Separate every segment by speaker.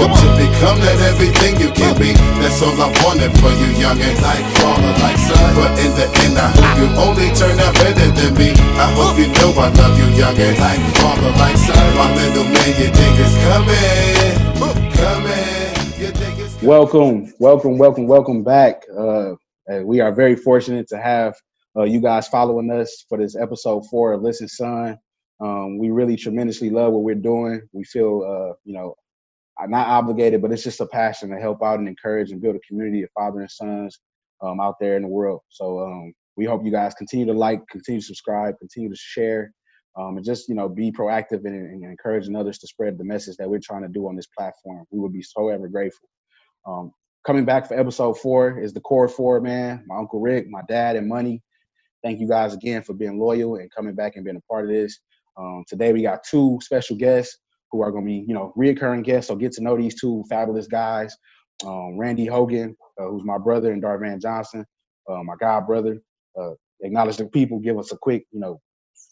Speaker 1: Hope to become that everything you can be. That's all I wanted for you, youngin'. Like father, like son. But in the end, I hope you only turn out better than me. I hope you know I love you, youngin'. Like father, like son. My little man, you think it's coming, coming. It's
Speaker 2: Welcome, welcome, welcome, welcome back. Uh, we are very fortunate to have uh, you guys following us for this episode four of Listen Son. Um, we really tremendously love what we're doing. We feel, uh, you know, not obligated, but it's just a passion to help out and encourage and build a community of father and sons um, out there in the world. So um, we hope you guys continue to like, continue to subscribe, continue to share, um, and just you know be proactive in, in encouraging others to spread the message that we're trying to do on this platform. We would be so ever grateful. Um, coming back for episode four is the core four man, my uncle Rick, my dad, and Money. Thank you guys again for being loyal and coming back and being a part of this. Um, today we got two special guests who are going to be, you know, reoccurring guests. So get to know these two fabulous guys. Um, Randy Hogan, uh, who's my brother, and Darvan Johnson, uh, my god brother. Uh, acknowledge the people. Give us a quick, you know,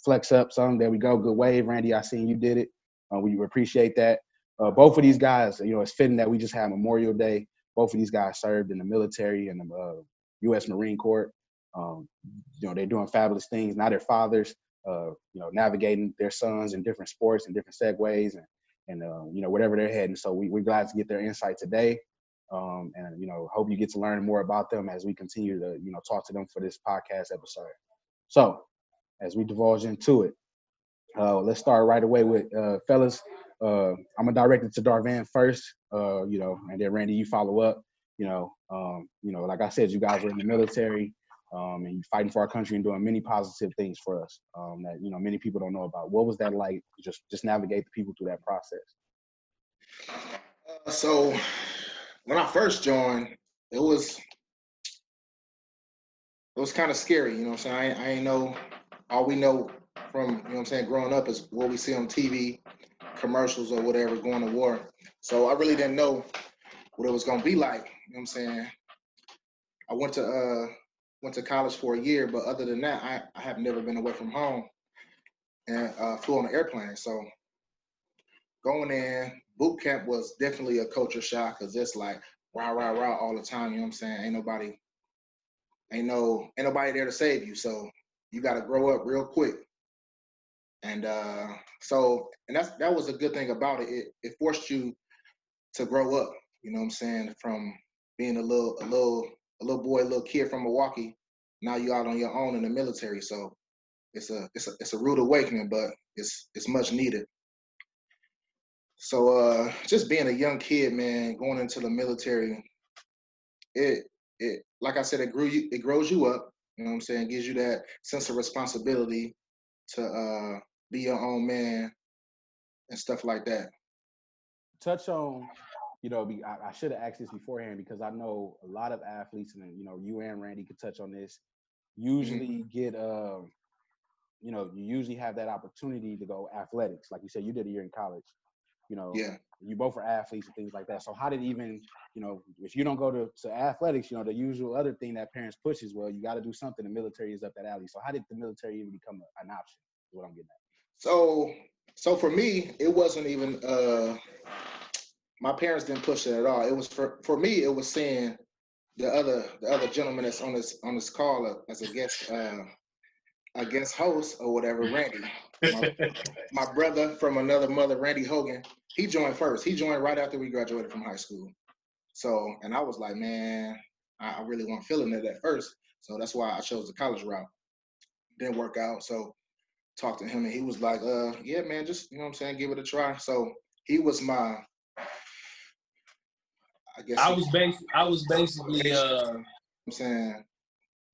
Speaker 2: flex up. Some there we go. Good wave, Randy. I seen you did it. Uh, we appreciate that. Uh, both of these guys, you know, it's fitting that we just had Memorial Day. Both of these guys served in the military and the uh, U.S. Marine Corps. Um, you know, they're doing fabulous things. Now they're fathers uh, you know, navigating their sons in different sports and different segues and, and uh, you know, whatever they're heading. So we, we're glad to get their insight today. Um, and, you know, hope you get to learn more about them as we continue to, you know, talk to them for this podcast episode. So as we divulge into it, uh, let's start right away with uh, fellas. Uh, I'm gonna direct it to Darvan first, uh, you know, and then Randy, you follow up. You know, um, you know, like I said, you guys are in the military um, and fighting for our country and doing many positive things for us um, that you know many people don't know about. What was that like? Just just navigate the people through that process.
Speaker 3: Uh, so when I first joined, it was it was kind of scary. You know what I'm saying? I, I ain't know all we know from you know what I'm saying growing up is what we see on TV, commercials or whatever going to war. So I really didn't know what it was gonna be like. You know what I'm saying? I went to uh went to college for a year, but other than that, I, I have never been away from home and uh, flew on an airplane. So going in, boot camp was definitely a culture shock because it's like rah rah rah all the time. You know what I'm saying? Ain't nobody, ain't no, ain't nobody there to save you. So you got to grow up real quick. And uh, so, and that's that was a good thing about it. It it forced you to grow up. You know what I'm saying? From being a little a little a little boy, a little kid from Milwaukee. Now you out on your own in the military, so it's a it's a it's a rude awakening, but it's it's much needed. So uh just being a young kid, man, going into the military, it it like I said, it grew you it grows you up, you know what I'm saying, it gives you that sense of responsibility to uh be your own man and stuff like that.
Speaker 2: Touch on you know, be, I, I should have asked this beforehand because I know a lot of athletes, and you know, you and Randy could touch on this. Mm-hmm. Usually mm-hmm. get, uh, you know, you usually have that opportunity to go athletics, like you said, you did a year in college. You know,
Speaker 3: yeah,
Speaker 2: you both are athletes and things like that. So how did even, you know, if you don't go to, to athletics, you know, the usual other thing that parents push is, well, you got to do something. The military is up that alley. So how did the military even become a, an option? Is what I'm getting at.
Speaker 3: So, so for me, it wasn't even. uh my parents didn't push it at all. It was for for me. It was seeing the other the other gentleman that's on this on this call as a guest uh, a guest host or whatever, Randy. My, my, brother from another mother, Randy Hogan. He joined first. He joined right after we graduated from high school. So, and I was like, man, I, I really wasn't feeling it at first. So that's why I chose the college route. Didn't work out. So talked to him and he was like, uh, yeah, man, just you know what I'm saying, give it a try. So he was my
Speaker 4: I guess I was basically I was basically uh
Speaker 3: I'm saying?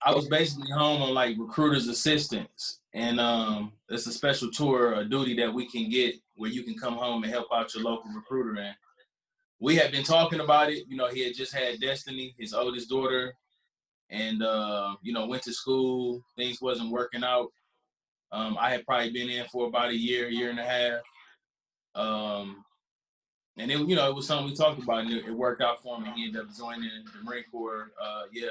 Speaker 4: I was basically home on like recruiters assistance and um it's a special tour a duty that we can get where you can come home and help out your local recruiter and we had been talking about it. You know he had just had destiny his oldest daughter. And uh you know went to school. Things wasn't working out. Um i had probably been in for about a year year and a half. Um and it you know it was something we talked about and it, it worked out for him and he ended up joining the marine corps uh yeah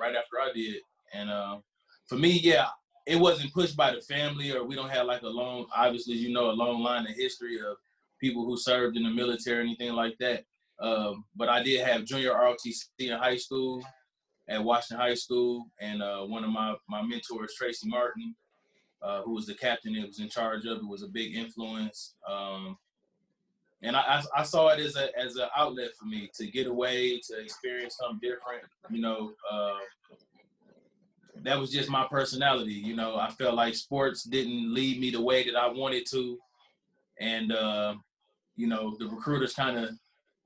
Speaker 4: right after i did. And uh, for me yeah it wasn't pushed by the family or we don't have like a long obviously you know a long line of history of people who served in the military or anything like that. Um, but I did have junior ROTC in high school at Washington High School, and uh, one of my my mentors, Tracy Martin, uh, who was the captain that was in charge of it, was a big influence. Um, and I, I, saw it as a as an outlet for me to get away, to experience something different. You know, uh, that was just my personality. You know, I felt like sports didn't lead me the way that I wanted to, and uh, you know, the recruiters kind of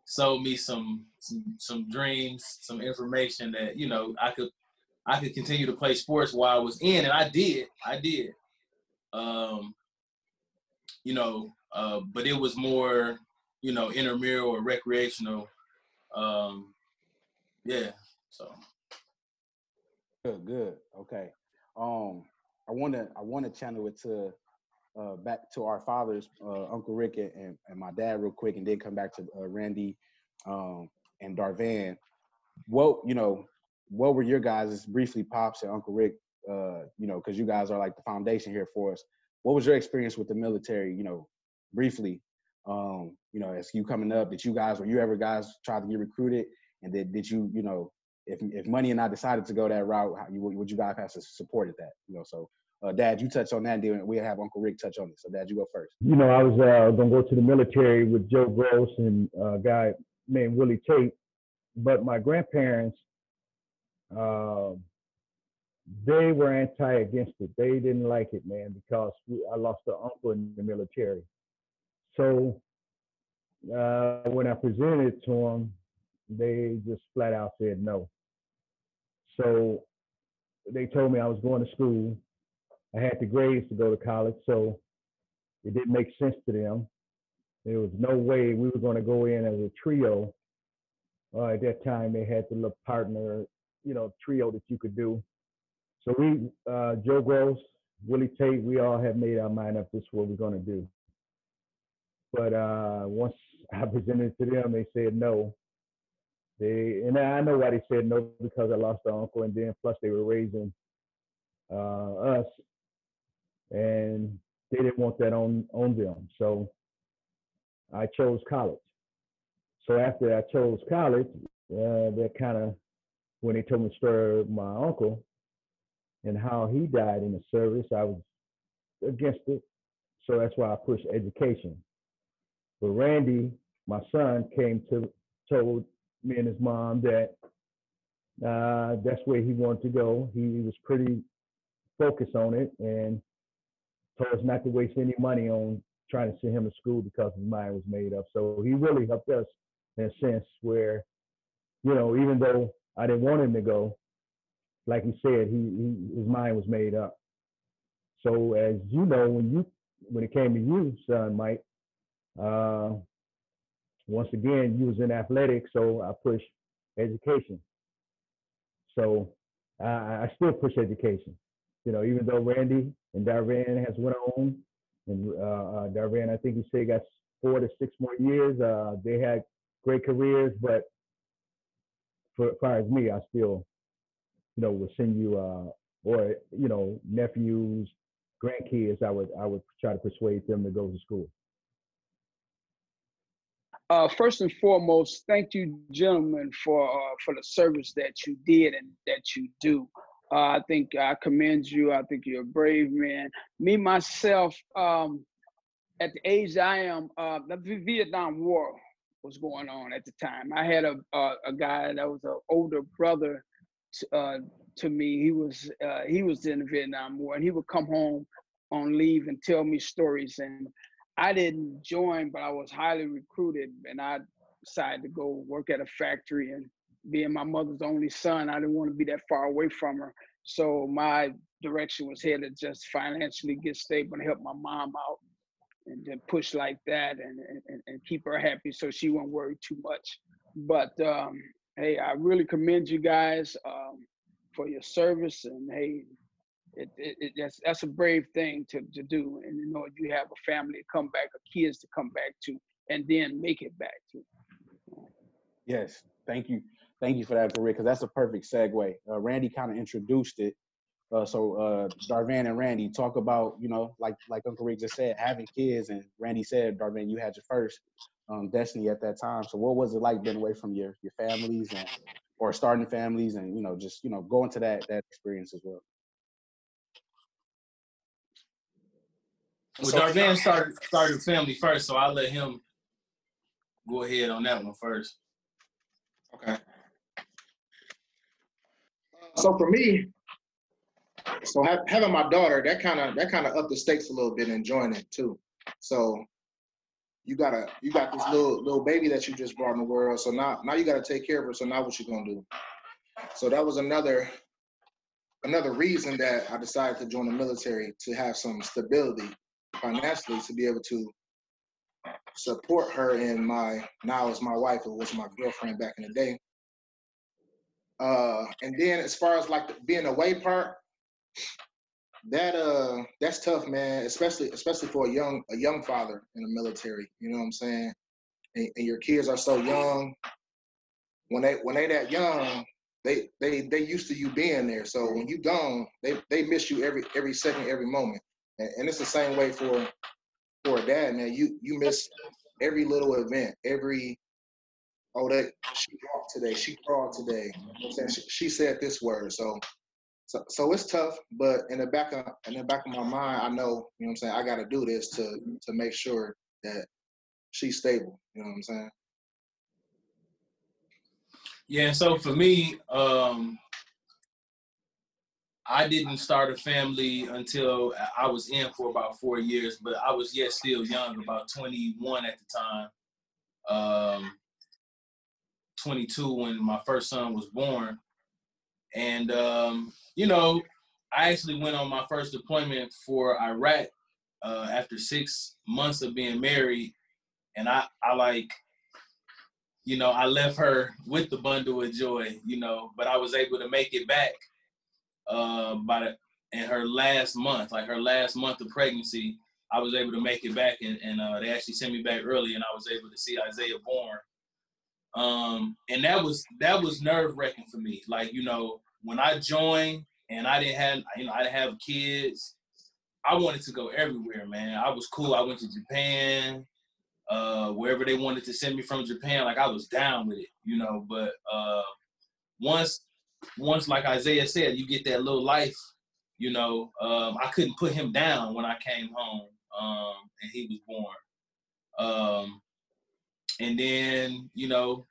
Speaker 4: sold me some some some dreams, some information that you know I could I could continue to play sports while I was in, and I did, I did. Um, you know, uh, but it was more, you know, intramural or recreational. Um, yeah, so.
Speaker 2: Good, good. Okay. Um, I want to I want to channel it to uh, back to our fathers, uh, Uncle Rick and, and my dad, real quick, and then come back to uh, Randy um, and Darvan. What you know, what were your guys' briefly, pops and Uncle Rick? Uh, you know, because you guys are like the foundation here for us. What was your experience with the military? You know, briefly. Um, you know, as you coming up, did you guys were you ever guys try to get recruited? And did did you you know if if money and I decided to go that route, how you would you guys have supported that? You know, so uh, Dad, you touch on that, deal, and we have Uncle Rick touch on it. So, Dad, you go first.
Speaker 5: You know, I was uh, gonna go to the military with Joe Gross and a guy named Willie Tate, but my grandparents, uh, they were anti against it. They didn't like it, man, because we, I lost an uncle in the military. So uh, when I presented it to them, they just flat out said no. So they told me I was going to school. I had the grades to go to college, so it didn't make sense to them. There was no way we were going to go in as a trio. Uh, at that time, they had the little partner, you know, trio that you could do. So we, uh, Joe Gross, Willie Tate, we all have made our mind up this is what we're going to do. But uh, once I presented to them, they said no. They and I know why they said no because I lost an uncle, and then plus they were raising uh, us, and they didn't want that on on them. So I chose college. So after I chose college, uh, that kind of when they told me the story of my uncle and how he died in the service, I was against it. So that's why I pushed education. But Randy, my son, came to told me and his mom that uh, that's where he wanted to go. He, was pretty focused on it and told us not to waste any money on trying to send him to school because his mind was made up. So he really helped us in a sense where, you know, even though I didn't want him to go, like he said, he, he his mind was made up. So as you know, when you when it came to you, son Mike, uh, once again, you was in athletics, so I push education. So I, I still push education. You know, even though Randy and Darvan has went on, and uh, uh, Darvan, I think he said got four to six more years. Uh, they had great careers, but for as far as me, I still, you know, would send you uh, or you know nephews, grandkids. I would I would try to persuade them to go to school.
Speaker 6: Uh, first and foremost, thank you, gentlemen, for uh, for the service that you did and that you do. Uh, I think I commend you. I think you're a brave man. Me myself, um, at the age I am, uh, the Vietnam War was going on at the time. I had a a, a guy that was an older brother to, uh, to me. He was uh, he was in the Vietnam War, and he would come home on leave and tell me stories and I didn't join, but I was highly recruited, and I decided to go work at a factory. And being my mother's only son, I didn't want to be that far away from her. So my direction was headed just financially get stable and help my mom out, and then push like that, and and, and keep her happy so she won't worry too much. But um, hey, I really commend you guys um, for your service, and hey, it, it, it, that's that's a brave thing to, to do and you know you have a family to come back or kids to come back to and then make it back to
Speaker 2: yes thank you thank you for that Rick because that's a perfect segue uh, randy kind of introduced it uh, so uh, darvan and randy talk about you know like like uncle rick just said having kids and randy said darvan you had your first um, destiny at that time. So what was it like being away from your your families and or starting families and you know just you know going to that that experience as well?
Speaker 4: Well, Darvan started started family first, so I'll let him go ahead on that one first.
Speaker 3: Okay. Uh, so for me, so ha- having my daughter, that kind of that kind of up the stakes a little bit, enjoying it too. So you gotta you got this little little baby that you just brought in the world. So now now you gotta take care of her. So now what you gonna do? So that was another another reason that I decided to join the military to have some stability financially to be able to support her in my now as my wife it was my girlfriend back in the day. Uh and then as far as like being away part that uh that's tough man especially especially for a young a young father in the military you know what i'm saying? And, and your kids are so young. When they when they that young they they they used to you being there. So when you gone they they miss you every every second every moment and, and it's the same way for for a dad, man. You you miss every little event, every oh that she walked today, she crawled today. She, she, said this word, so so so it's tough. But in the back of in the back of my mind, I know you know what I'm saying. I got to do this to to make sure that she's stable. You know what I'm saying.
Speaker 4: Yeah, so for me, um, I didn't start a family until I was in for about four years, but I was yet still young, about 21 at the time. Um, 22 when my first son was born. And, um, you know, I actually went on my first deployment for Iraq uh, after six months of being married. And I, I like, you know, I left her with the bundle of joy, you know, but I was able to make it back uh, by the, in her last month, like her last month of pregnancy, I was able to make it back, and, and uh, they actually sent me back early, and I was able to see Isaiah born. Um, and that was that was nerve wracking for me. Like you know, when I joined and I didn't have you know I didn't have kids, I wanted to go everywhere, man. I was cool. I went to Japan, uh, wherever they wanted to send me from Japan. Like I was down with it, you know. But uh, once once, like Isaiah said, you get that little life. You know, um, I couldn't put him down when I came home, um, and he was born. Um, and then, you know,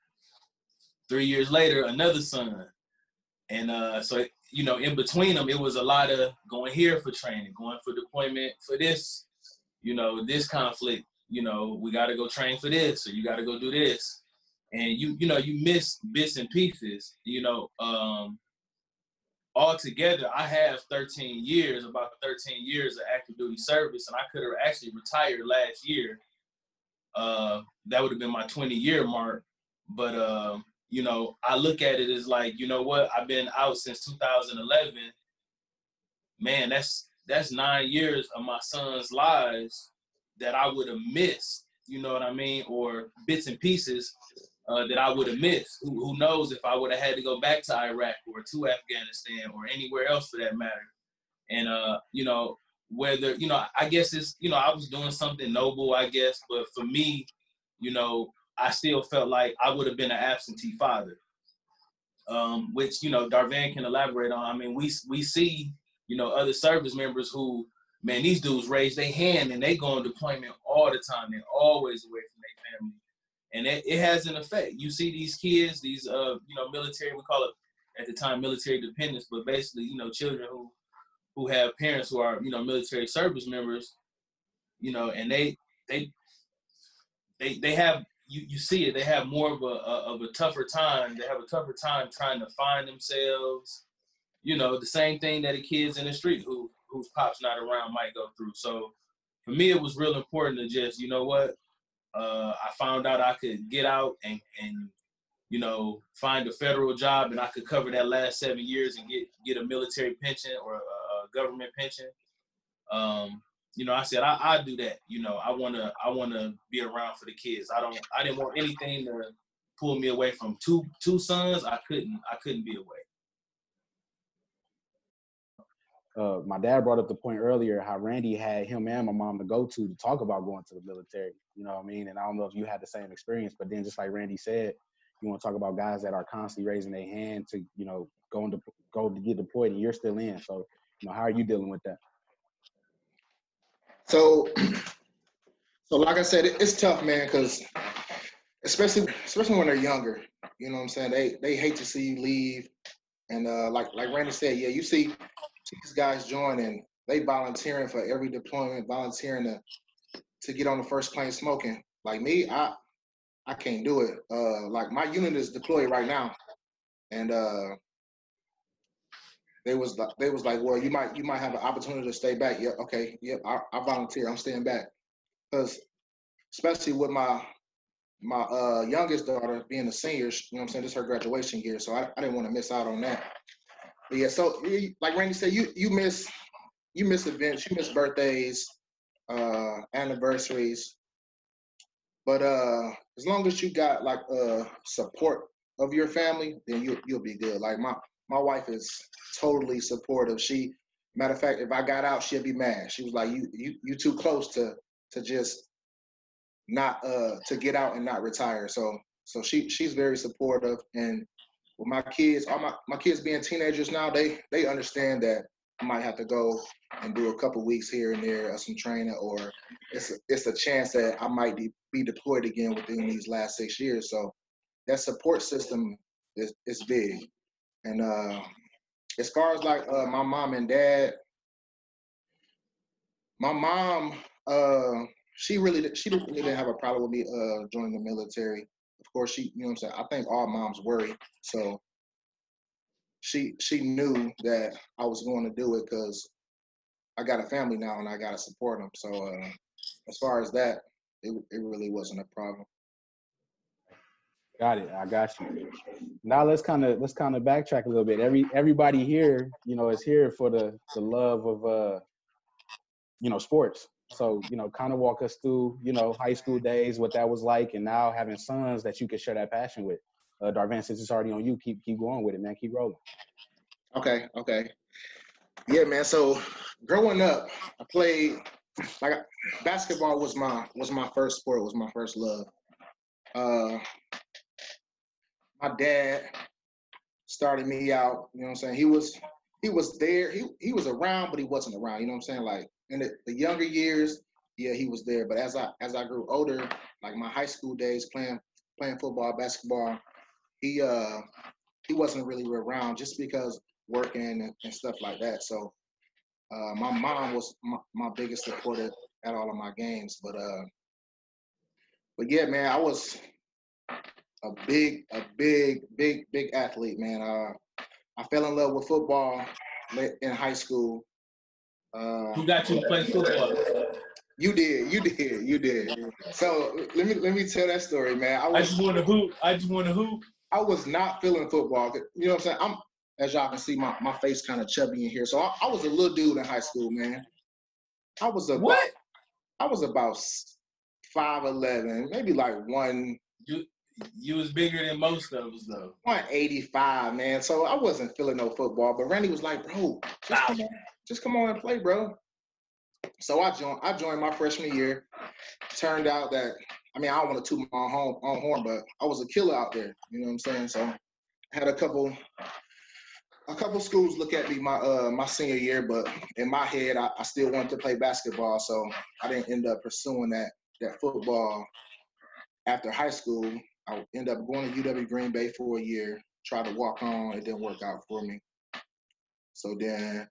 Speaker 4: three years later, another son. And uh, so, you know, in between them, it was a lot of going here for training, going for deployment for this, you know, this conflict. You know, we got to go train for this, or you got to go do this and you you know you miss bits and pieces you know um altogether i have 13 years about 13 years of active duty service and i could have actually retired last year. Uh that would have been my 20 year mark but uh you know i look at it as like you know what? I've been out since 2011 man that's that's nine years of my son's lives that i would have missed you know what i mean or bits and pieces uh, that I would have missed. Who, who knows if I would have had to go back to Iraq or to Afghanistan or anywhere else for that matter. And uh, you know, whether you know, I guess it's you know, I was doing something noble, I guess, but for me, you know, I still felt like I would have been an absentee father. Um, which you know, Darvan can elaborate on. I mean, we we see you know other service members who man, these dudes raise their hand and they go on deployment all the time. They're always away from their family and it, it has an effect. You see these kids, these uh, you know, military. We call it at the time military dependents, but basically, you know, children who who have parents who are you know military service members, you know, and they they they they have you, you see it. They have more of a, a of a tougher time. They have a tougher time trying to find themselves. You know, the same thing that the kids in the street who whose pops not around might go through. So for me, it was real important to just you know what uh, I found out I could get out and, and you know find a federal job and I could cover that last seven years and get get a military pension or a, a government pension. Um, you know, I said I I do that. You know, I wanna I wanna be around for the kids. I don't I didn't want anything to pull me away from two two sons. I couldn't I couldn't be away.
Speaker 2: Uh, my dad brought up the point earlier how Randy had him and my mom to go to to talk about going to the military. You know what I mean? And I don't know if you had the same experience, but then just like Randy said, you want to talk about guys that are constantly raising their hand to, you know, going to go to get deployed and you're still in. So, you know, how are you dealing with that?
Speaker 3: So, so like I said, it, it's tough, man, because especially especially when they're younger, you know what I'm saying? They they hate to see you leave, and uh, like like Randy said, yeah, you see these guys joining, they volunteering for every deployment, volunteering to to get on the first plane smoking. Like me, I I can't do it. Uh, like my unit is deployed right now, and uh, they was like, they was like, well, you might you might have an opportunity to stay back. Yeah, okay, yep, I, I volunteer. I'm staying back because especially with my my uh, youngest daughter being a senior, you know what I'm saying, this is her graduation year, so I, I didn't want to miss out on that. Yeah, so like Randy said, you you miss you miss events, you miss birthdays, uh, anniversaries, but uh, as long as you got like uh support of your family, then you you'll be good. Like my my wife is totally supportive. She, matter of fact, if I got out, she'd be mad. She was like, "You, you, you too close to to just not uh to get out and not retire." So, so she she's very supportive. And with my kids, all my my kids being teenagers now, they they understand that I might have to go and do a couple weeks here and there of some training, or it's a, it's a chance that I might be, be deployed again within these last six years. So that support system is is big. And uh, as far as like uh, my mom and dad, my mom, uh, she really she didn't really didn't have a problem with me uh, joining the military. Of course, she you know what I'm saying. I think all moms worry, so she she knew that I was going to do it because I got a family now and I got to support them. So uh, as far as that, it it really wasn't a problem.
Speaker 2: Got it. I got you. Now let's kind of let's kind of backtrack a little bit. Every everybody here, you know, is here for the the love of uh, you know, sports. So you know, kind of walk us through, you know, high school days, what that was like, and now having sons that you can share that passion with. Uh, Darvan, since it's already on you, keep keep going with it, man. Keep rolling.
Speaker 3: Okay. Okay. Yeah, man. So growing up, I played like basketball was my was my first sport, was my first love. Uh, my dad started me out. You know what I'm saying? He was he was there. He he was around, but he wasn't around. You know what I'm saying? Like in the, the younger years, yeah, he was there. But as I as I grew older, like my high school days, playing playing football, basketball, he uh he wasn't really around just because working and, and stuff like that. So uh, my mom was my, my biggest supporter at all of my games. But uh, but yeah, man, I was a big, a big, big, big athlete, man. Uh, I fell in love with football in high school.
Speaker 4: Uh, Who got you to play football?
Speaker 3: You did, you did, you did. So let me let me tell that story, man.
Speaker 4: I, was, I just want to hoop. I just want to hoop.
Speaker 3: I was not feeling football. You know what I'm saying? I'm as y'all can see, my, my face kind of chubby in here. So I, I, was a little dude in high school, man. I was about,
Speaker 4: what?
Speaker 3: I was about five eleven, maybe like one.
Speaker 4: You you was bigger than most of us though.
Speaker 3: 185, man. So I wasn't feeling no football. But Randy was like, bro, just come on, just come on and play, bro. So I joined I joined my freshman year. Turned out that I mean I don't want to toot my own, horn, but I was a killer out there. You know what I'm saying? So had a couple a couple schools look at me my uh my senior year, but in my head I, I still wanted to play basketball, so I didn't end up pursuing that that football after high school. I ended up going to UW Green Bay for a year, tried to walk on, it didn't work out for me. So then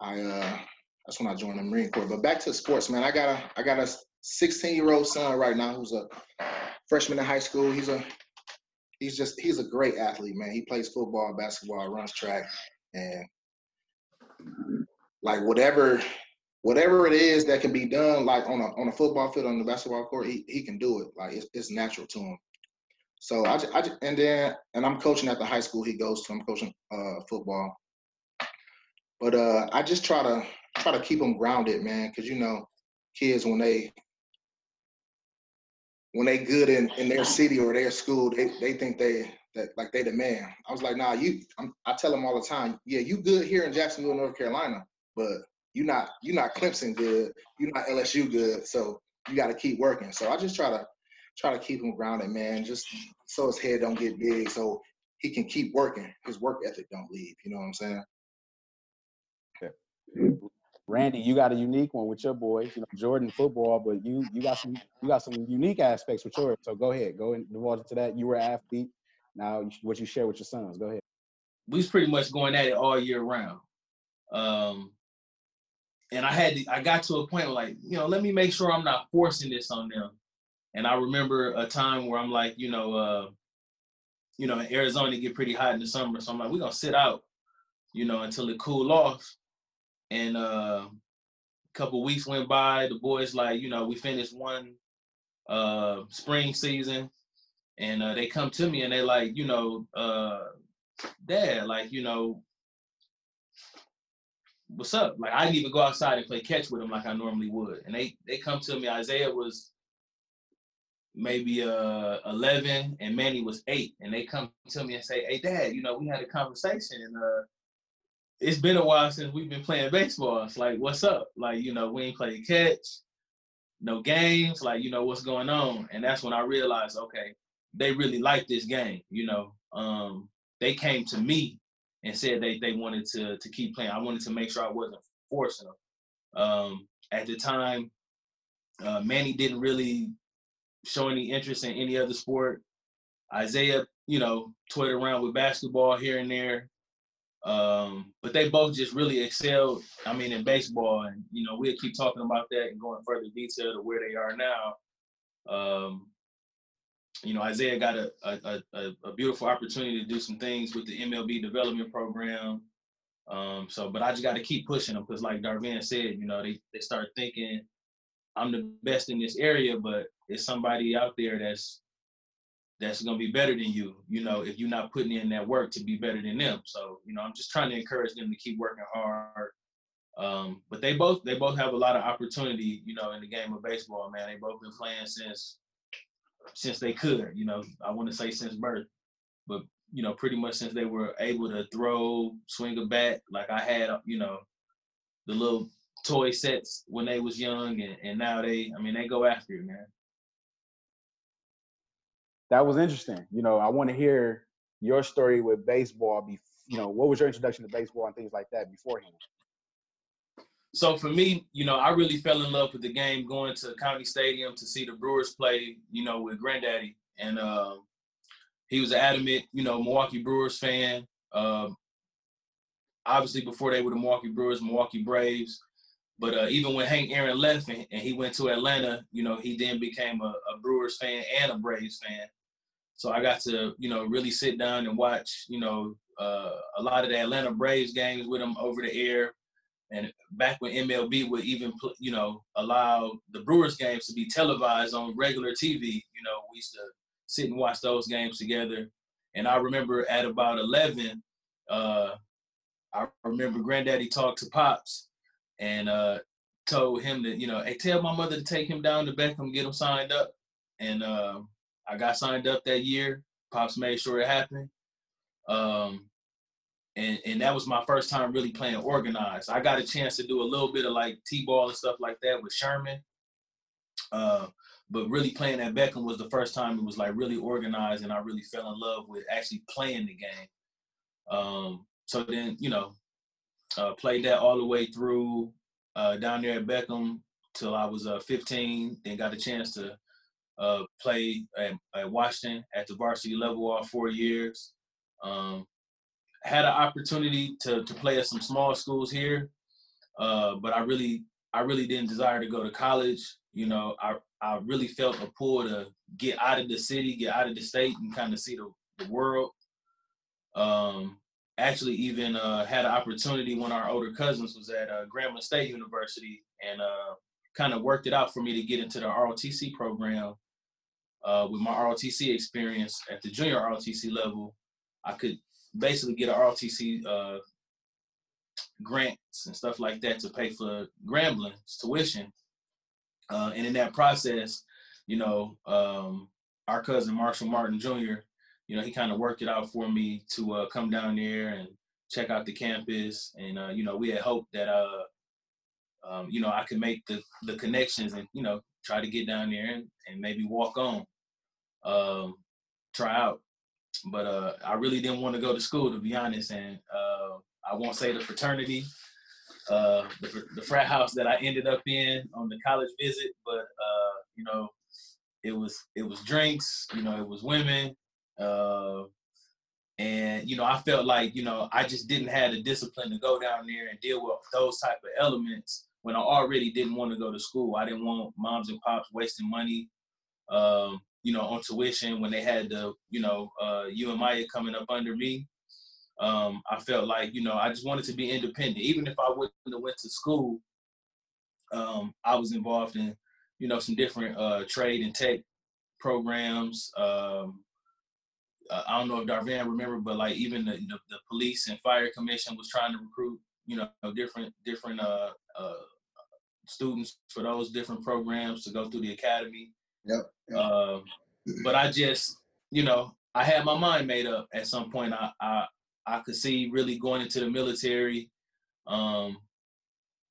Speaker 3: I uh that's when I joined the Marine Corps. But back to sports, man. I got a I got a 16 year old son right now who's a freshman in high school. He's a he's just he's a great athlete, man. He plays football, basketball, runs track, and like whatever whatever it is that can be done, like on a on a football field, on the basketball court, he, he can do it. Like it's, it's natural to him. So I, I and then and I'm coaching at the high school he goes to. I'm coaching uh, football, but uh, I just try to try to keep him grounded, man, because you know, kids when they when they good in, in their city or their school, they, they think they that like they the man. I was like, nah, you. I'm, i tell them all the time, yeah, you good here in Jacksonville, North Carolina, but you're not you're not Clemson good, you're not LSU good, so you got to keep working. So I just try to try to keep him grounded, man, just so his head don't get big, so he can keep working. His work ethic don't leave. You know what I'm saying?
Speaker 2: Randy, you got a unique one with your boys. You know, Jordan football, but you you got some you got some unique aspects with yours. So go ahead, go and divulge into that. You were an athlete. Now, what you share with your sons? Go ahead.
Speaker 4: We was pretty much going at it all year round. Um, and I had to, I got to a point where like, you know, let me make sure I'm not forcing this on them. And I remember a time where I'm like, you know, uh, you know, in Arizona get pretty hot in the summer, so I'm like, we're gonna sit out, you know, until it cool off. And uh, a couple weeks went by. The boys like, you know, we finished one uh, spring season, and uh, they come to me and they like, you know, uh, Dad, like, you know, what's up? Like, I didn't even go outside and play catch with them like I normally would. And they they come to me. Isaiah was maybe uh 11 and Manny was eight, and they come to me and say, "Hey, Dad, you know, we had a conversation and uh." It's been a while since we've been playing baseball. It's like, what's up? Like, you know, we ain't played catch, no games. Like, you know, what's going on? And that's when I realized, okay, they really like this game. You know, um, they came to me and said they they wanted to to keep playing. I wanted to make sure I wasn't forcing them. Um, at the time, uh, Manny didn't really show any interest in any other sport. Isaiah, you know, toyed around with basketball here and there. Um, but they both just really excelled. I mean, in baseball, and you know, we'll keep talking about that and going further detail to where they are now. Um, you know, Isaiah got a, a, a, a, beautiful opportunity to do some things with the MLB development program. Um, so, but I just got to keep pushing them because, like Darvan said, you know, they, they start thinking I'm the best in this area, but it's somebody out there that's that's going to be better than you, you know, if you're not putting in that work to be better than them. So, you know, I'm just trying to encourage them to keep working hard. Um, but they both they both have a lot of opportunity, you know, in the game of baseball, man. They both been playing since since they could, you know, I want to say since birth. But, you know, pretty much since they were able to throw, swing a bat, like I had, you know, the little toy sets when they was young and, and now they I mean they go after it, man
Speaker 2: that was interesting. You know, I want to hear your story with baseball. Be, you know, what was your introduction to baseball and things like that beforehand?
Speaker 4: So for me, you know, I really fell in love with the game going to County Stadium to see the Brewers play. You know, with Granddaddy, and uh, he was an adamant, you know, Milwaukee Brewers fan. Uh, obviously, before they were the Milwaukee Brewers, Milwaukee Braves. But uh, even when Hank Aaron left and, he went to Atlanta, you know, he then became a, a Brewers fan and a Braves fan. So I got to, you know, really sit down and watch, you know, uh, a lot of the Atlanta Braves games with him over the air. And back when MLB would even, you know, allow the Brewers games to be televised on regular TV, you know, we used to sit and watch those games together. And I remember at about 11, uh, I remember Granddaddy talked to Pops and uh, told him that, you know, hey, tell my mother to take him down to Beckum, get him signed up. And uh, I got signed up that year. Pops made sure it happened. Um, and and that was my first time really playing organized. I got a chance to do a little bit of like t-ball and stuff like that with Sherman. Uh, but really playing at Beckum was the first time it was like really organized, and I really fell in love with actually playing the game. Um, so then you know, uh, played that all the way through uh, down there at Beckum till I was uh, 15. Then got a chance to uh, play at, at, Washington at the varsity level all four years. Um, had an opportunity to to play at some small schools here, uh, but I really I really didn't desire to go to college. You know, I I really felt a pull to get out of the city, get out of the state, and kind of see the, the world. Um, actually, even uh, had an opportunity when our older cousins was at uh, Grambling State University, and uh, kind of worked it out for me to get into the ROTC program uh, with my ROTC experience at the junior ROTC level, I could basically get a ROTC uh, grants and stuff like that to pay for Grambling's tuition. Uh, and in that process, you know, um, our cousin Marshall Martin Jr., you know, he kind of worked it out for me to uh, come down there and check out the campus, and uh, you know, we had hoped that uh, um, you know, I could make the the connections and you know try to get down there and, and maybe walk on, um, try out. But uh, I really didn't want to go to school to be honest, and uh, I won't say the fraternity, uh, the, the frat house that I ended up in on the college visit, but uh, you know, it was it was drinks, you know, it was women, uh, and you know, I felt like you know I just didn't have the discipline to go down there and deal with those type of elements when I already didn't want to go to school. I didn't want moms and pops wasting money, um, you know, on tuition when they had the, you know, uh, you and Maya coming up under me. Um, I felt like, you know, I just wanted to be independent. Even if I wouldn't have went to school, um, I was involved in, you know, some different uh, trade and tech programs. Um, uh, I don't know if Darvan remember, but like even the, the, the police and fire commission was trying to recruit, you know, different different uh, uh, students for those different programs to go through the academy.
Speaker 3: Yep. yep.
Speaker 4: Uh, but I just, you know, I had my mind made up at some point. I I, I could see really going into the military, um,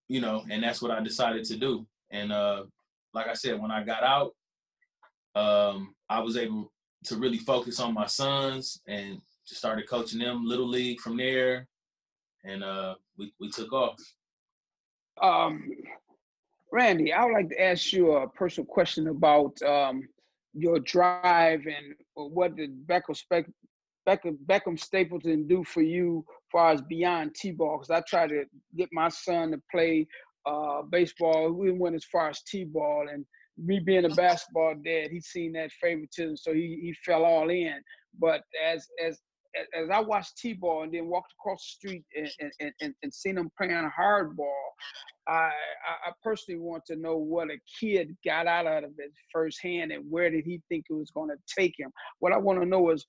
Speaker 4: you know, and that's what I decided to do. And uh, like I said, when I got out, um, I was able to really focus on my sons and just started coaching them little league from there, and uh, we we took off.
Speaker 6: Um, Randy, I would like to ask you a personal question about um, your drive and what did Beckum, Beckum, Beckum Stapleton do for you as far as beyond T-ball? Because I try to get my son to play uh, baseball. We went as far as T-ball, and me being a basketball dad, he's seen that favoritism, so he, he fell all in. But as as as I watched T-ball and then walked across the street and, and, and, and seen them playing hardball, I, I personally want to know what a kid got out of it firsthand and where did he think it was going to take him. What I want to know is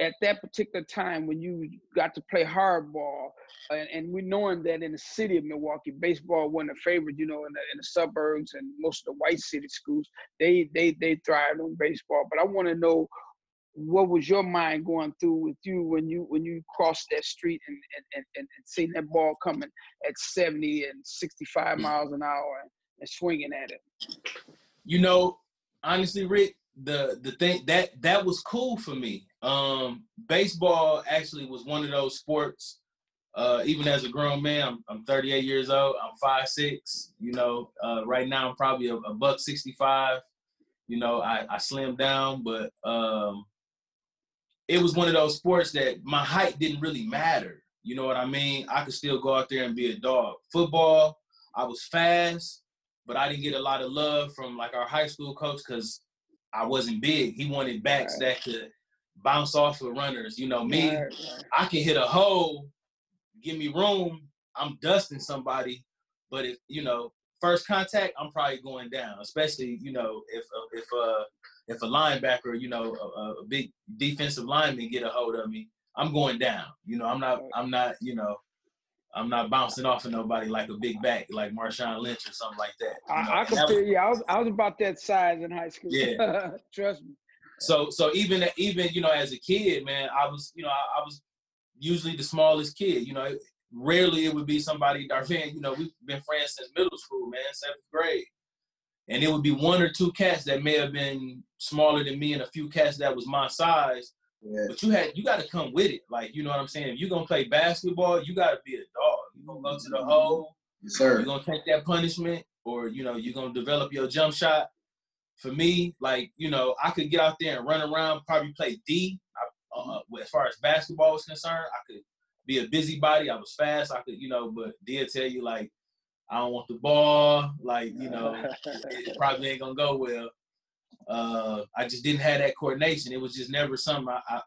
Speaker 6: at that particular time when you got to play hardball, and, and we knowing that in the city of Milwaukee, baseball wasn't a favorite, you know, in the, in the suburbs and most of the white city schools, they they they thrived on baseball. But I want to know what was your mind going through with you when you when you crossed that street and and, and, and seeing that ball coming at 70 and 65 miles an hour and, and swinging at it?
Speaker 4: You know honestly rick the the thing that that was cool for me. Um baseball actually was one of those sports uh even as a grown man i'm, I'm 38 years old i'm five six you know uh right now i'm probably a, a buck 65 you know i i slimmed down but um it was one of those sports that my height didn't really matter. You know what I mean? I could still go out there and be a dog. Football, I was fast, but I didn't get a lot of love from like our high school coach because I wasn't big. He wanted backs right. that could bounce off of runners. You know me, right, right. I can hit a hole, give me room. I'm dusting somebody, but if you know first contact, I'm probably going down. Especially you know if if uh if a linebacker, you know, a, a, big defensive lineman get a hold of me, I'm going down. You know, I'm not, I'm not, you know, I'm not bouncing off of nobody like a big back, like Marshawn Lynch or something like that.
Speaker 6: I, know? I can feel you. I was, I was about that size in high school. Yeah, trust me.
Speaker 4: So, so even, even you know, as a kid, man, I was, you know, I, I was usually the smallest kid. You know, rarely it would be somebody. Darvan. you know, we've been friends since middle school, man, seventh grade and it would be one or two cats that may have been smaller than me and a few cats that was my size. Yeah. But you had you got to come with it. Like you know what I'm saying. If you're gonna play basketball, you got to be a dog. You're gonna go to the hole.
Speaker 3: Yes, sir.
Speaker 4: You're gonna take that punishment, or you know you're gonna develop your jump shot. For me, like you know, I could get out there and run around, probably play D. I, uh, as far as basketball was concerned, I could be a busybody. I was fast. I could, you know, but did tell you like I don't want the ball. Like, you know, it probably ain't gonna go well. Uh, I just didn't have that coordination. It was just never something. I, I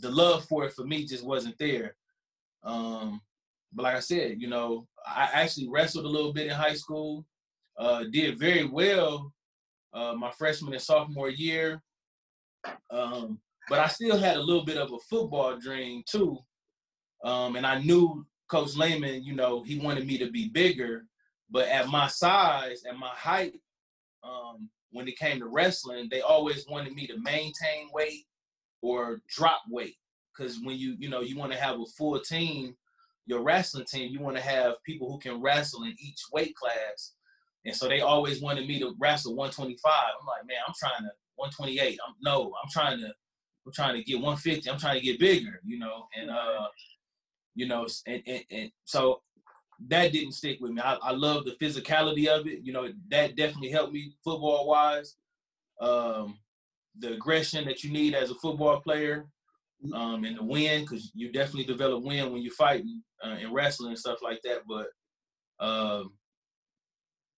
Speaker 4: the love for it for me just wasn't there. Um, but like I said, you know, I actually wrestled a little bit in high school. Uh, did very well uh, my freshman and sophomore year. Um, but I still had a little bit of a football dream too. Um, and I knew Coach Lehman, you know, he wanted me to be bigger, but at my size and my height, um, when it came to wrestling, they always wanted me to maintain weight or drop weight because when you you know you want to have a full team, your wrestling team, you want to have people who can wrestle in each weight class. And so they always wanted me to wrestle 125. I'm like, man, I'm trying to 128. I'm no, I'm trying to I'm trying to get 150. I'm trying to get bigger, you know. And uh, you know, and, and, and so that didn't stick with me. I, I love the physicality of it. You know, that definitely helped me football wise. Um, the aggression that you need as a football player, um, and the win, because you definitely develop win when you're fighting uh, and wrestling and stuff like that. But um,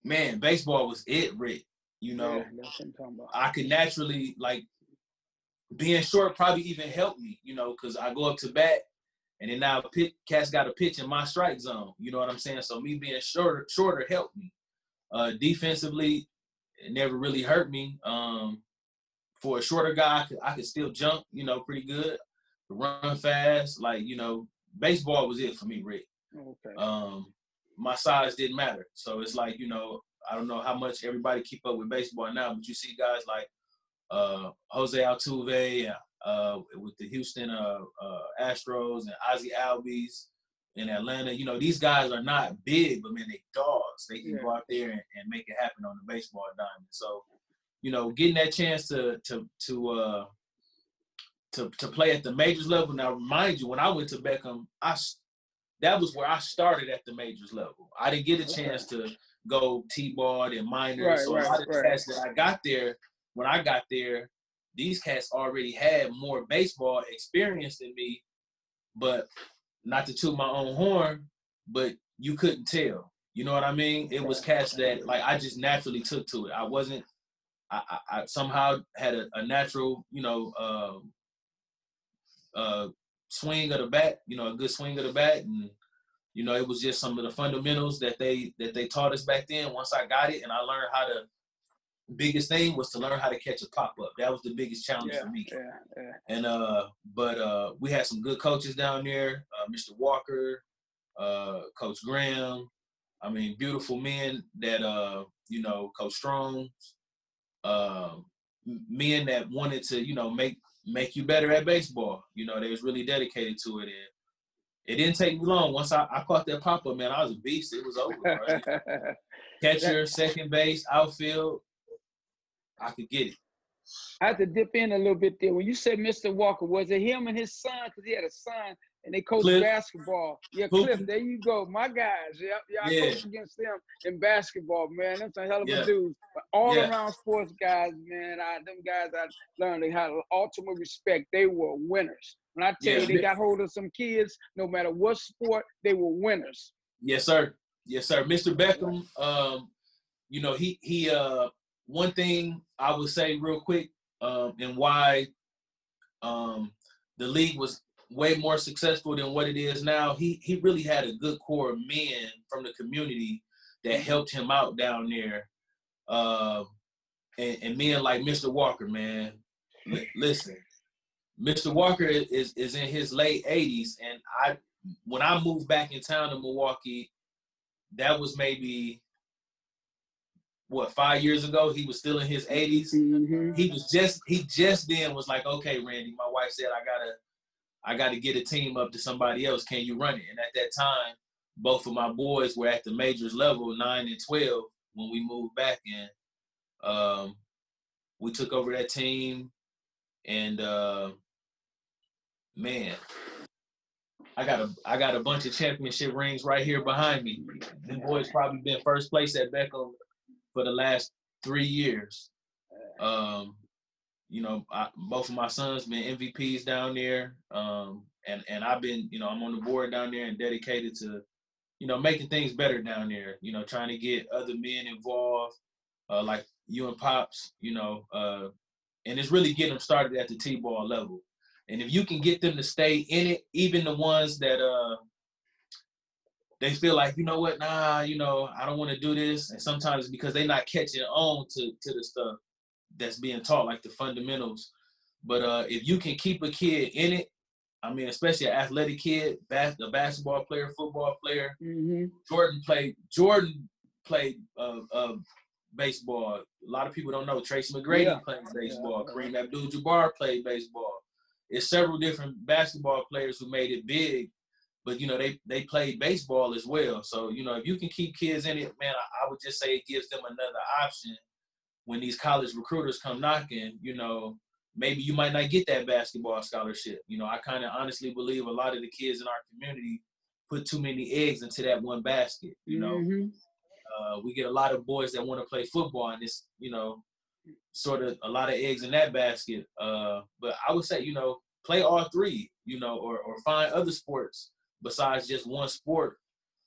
Speaker 4: man, baseball was it, Rick. You know,
Speaker 6: yeah,
Speaker 4: I could naturally like being short probably even helped me, you know, because I go up to bat and then now pit, cats got a pitch in my strike zone. You know what I'm saying? So me being shorter, shorter helped me. Uh, defensively, it never really hurt me. Um, for a shorter guy, I could, I could still jump, you know, pretty good, run fast. Like you know, baseball was it for me, Rick.
Speaker 6: Okay.
Speaker 4: Um, my size didn't matter. So it's like you know, I don't know how much everybody keep up with baseball now, but you see guys like uh, Jose Altuve uh, with the Houston uh, uh, Astros and Ozzie Albies in Atlanta. You know, these guys are not big, but man, they dogs. They can yeah. go out there and, and, make it happen on the baseball diamond. So, you know, getting that chance to to to uh, to to play at the majors level. Now, remind you, when I went to Beckum, I that was where I started at the majors level. I didn't get a chance to go T-ball and minors. Right, so right, a lot of right. that I got there, when I got there, these cats already had more baseball experience than me, but not to toot my own horn, but you couldn't tell. You know what I mean? It was cats that like I just naturally took to it. I wasn't. I, I, I somehow had a, a, natural, you know, uh, uh, swing of the bat. You know, a good swing of the bat, and you know, it was just some of the fundamentals that they that they taught us back then. Once I got it, and I learned how to biggest thing was to learn how to catch a pop up. That was the biggest challenge
Speaker 6: yeah,
Speaker 4: for me.
Speaker 6: Yeah, yeah.
Speaker 4: And uh, but uh, we had some good coaches down there, uh, Mr. Walker, uh, Coach Graham. I mean, beautiful men that uh, you know, Coach Strong, uh, men that wanted to, you know, make make you better at baseball. You know, they was really dedicated to it, and it didn't take me long. Once I, I caught that pop up, man, I was a beast. It was over. Right? Catcher, second base, outfield, I could get it.
Speaker 6: I had to dip in a little bit there. When you said Mr. Walker, was it him and his son? Because he had a son and they coach Cliff. basketball. Yeah, Cliff, there you go. My guys. Yeah, yeah, I yeah. coached against them in basketball, man. Them some hell of yeah. a dudes. But all yeah. around sports guys, man, I them guys I learned they had ultimate respect. They were winners. When I tell you they got hold of some kids, no matter what sport, they were winners.
Speaker 4: Yes, sir. Yes, sir. Mr. Beckum, um, you know, he he uh one thing I would say real quick, um, and why um, the league was way more successful than what it is now. He he really had a good core of men from the community that helped him out down there, uh, and, and men like Mr. Walker, man. Listen, Mr. Walker is is in his late 80s, and I when I moved back in town to Milwaukee, that was maybe what five years ago he was still in his 80s
Speaker 6: mm-hmm.
Speaker 4: he was just he just then was like okay randy my wife said i gotta i gotta get a team up to somebody else can you run it and at that time both of my boys were at the majors level 9 and 12 when we moved back in um, we took over that team and uh, man I got a I got a bunch of championship rings right here behind me. The boys probably been first place at Beckum for the last three years. Um, you know, I, both of my sons been MVPs down there, um, and and I've been, you know, I'm on the board down there and dedicated to, you know, making things better down there. You know, trying to get other men involved, uh, like you and pops. You know, uh, and it's really getting them started at the t-ball level. And if you can get them to stay in it, even the ones that uh, they feel like, you know what, nah, you know, I don't want to do this. And sometimes because they're not catching on to, to the stuff that's being taught, like the fundamentals. But uh, if you can keep a kid in it, I mean, especially an athletic kid, bas- a basketball player, football player.
Speaker 6: Mm-hmm.
Speaker 4: Jordan played. Jordan played uh, uh, baseball. A lot of people don't know. Tracy McGrady yeah. played baseball. Yeah. Kareem Abdul-Jabbar played baseball. it's several different basketball players who made it big, but you know they they played baseball as well. So you know if you can keep kids in it, man, I, I would just say it gives them another option when these college recruiters come knocking. You know maybe you might not get that basketball scholarship. You know I kind of honestly believe a lot of the kids in our community put too many eggs into that one basket. You know.
Speaker 6: Mhm.
Speaker 4: Uh, we get a lot of boys that want to play football, and it's you know, sort of a lot of eggs in that basket. Uh, but I would say you know, play all three, you know, or or find other sports besides just one sport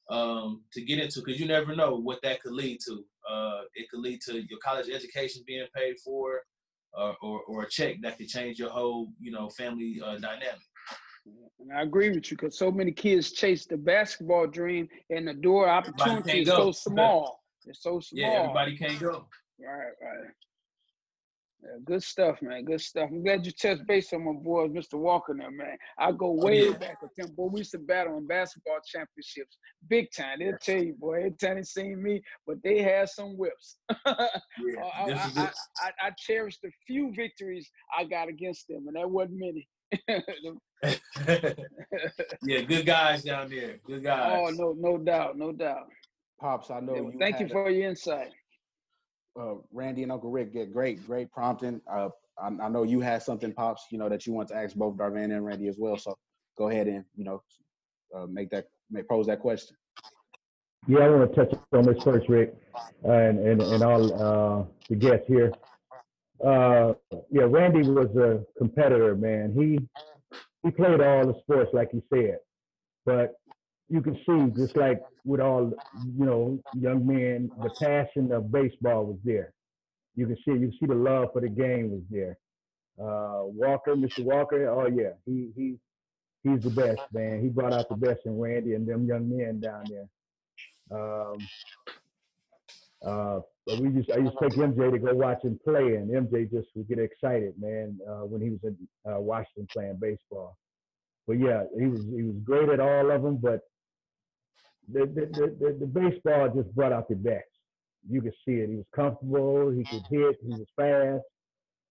Speaker 4: um, to get into, because you never know what that could lead to. Uh, it could lead to your college education being paid for, uh, or or a check that could change your whole you know family uh, dynamic.
Speaker 6: And I agree with you because so many kids chase the basketball dream and the door opportunity is so small. It's so small.
Speaker 4: Yeah, everybody can't go.
Speaker 6: Right, right. Yeah, good stuff, man. Good stuff. I'm glad you touched base on my boys, Mr. Walker there, man. I go oh, way
Speaker 4: yeah.
Speaker 6: back with them. Boy, we used to battle in basketball championships. Big time. They'll tell you, boy, every time they seen me, but they had some whips.
Speaker 4: Yeah, oh,
Speaker 6: I,
Speaker 4: this is
Speaker 6: I,
Speaker 4: it.
Speaker 6: I, I, I cherish the few victories I got against them, and that wasn't many.
Speaker 4: yeah, good guys down there. Good oh, guys.
Speaker 6: oh, no, no doubt, no doubt.
Speaker 2: Pops, I know
Speaker 6: Yeah,
Speaker 2: you.
Speaker 6: thank you
Speaker 2: had,
Speaker 6: for your insight.
Speaker 2: Uh, Randy and Uncle Rick get great, great prompting. Uh, I, I know you had something, Pops, you know, that you want to ask both Darvan and Randy as well. So go ahead and, you know, uh, make that, make, pose that question.
Speaker 5: Yeah, I want to touch on this first, Rick, and and, and all uh, the guests here. Uh, yeah, Randy was a competitor, man. He he played all the sports, like you said, but you can see, just like with all you know young men, the passion of baseball was there. You can see, you see the love for the game was there. Uh, Walker, Mr. Walker, oh yeah, he he he's the best, man. He brought out the best in Randy and them young men down there. Um, uh, but we just I used to take MJ to go watch him play, and MJ just would get excited, man, uh, when he was in uh, Washington playing baseball. But yeah, he was he was great at all of them, but the the, the, the, baseball just brought out the best. You could see it. He was comfortable. He could hit. He was fast,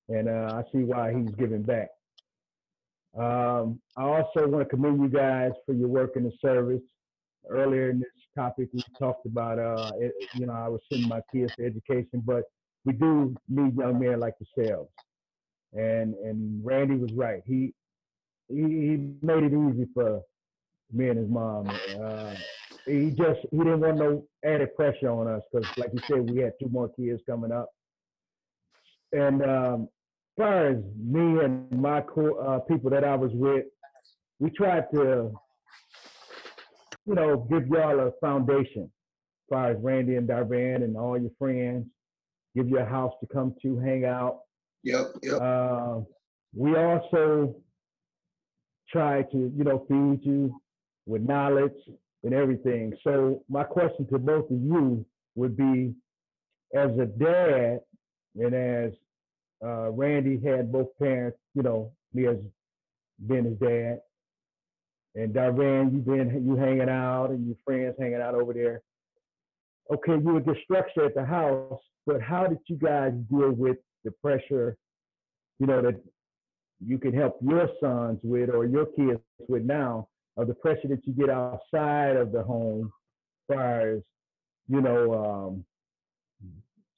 Speaker 5: and uh, I see why he's giving back. Um, I also want to commend you guys for your work in the service. Earlier in this topic, we talked about, uh, it, you know, I was sending my kids to education, but we do need young men like yourselves. And and Randy was right. He he, he made it easy for me and his mom. Uh, he just he didn't want no added pressure on us because, like you said, we had two more kids coming up. And um, as far as me and my co- uh, people that I was with, we tried to, you know, give y'all a foundation. As far as Randy and Darvan and all your friends, give you a house to come to, hang out.
Speaker 3: Yep, yep.
Speaker 5: Uh, we also try to, you know, feed you with knowledge and everything. So my question to both of you would be, as a dad, and as uh, Randy had both parents, you know, me as being his dad, and Darvan, you been you hanging out and your friends hanging out over there. Okay, you get structure at the house, but how did you guys deal with the pressure, you know, that you can help your sons with or your kids with now of the pressure that you get outside of the home, as far as you know, um,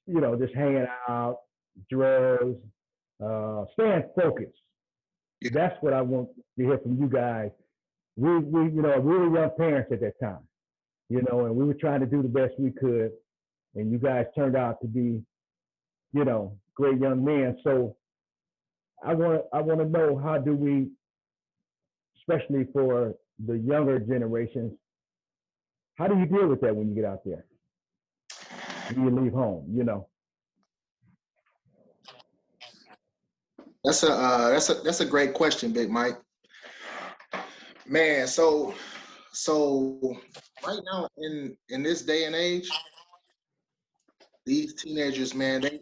Speaker 5: you know, just hanging out, drugs, uh, staying focused.
Speaker 3: Yeah.
Speaker 5: That's what I want to hear from you guys. We, we, you know, we were young parents at that time, you know, and we were trying to do the best we could, and you guys turned out to be, you know, great young men. So I want, I want to know how do we, especially for the younger generations, how do you deal with that when you get out there? When you leave home, you know.
Speaker 3: That's a uh, that's a that's a great question, Big Mike. Man, so so right now in in this day and age, these teenagers, man, they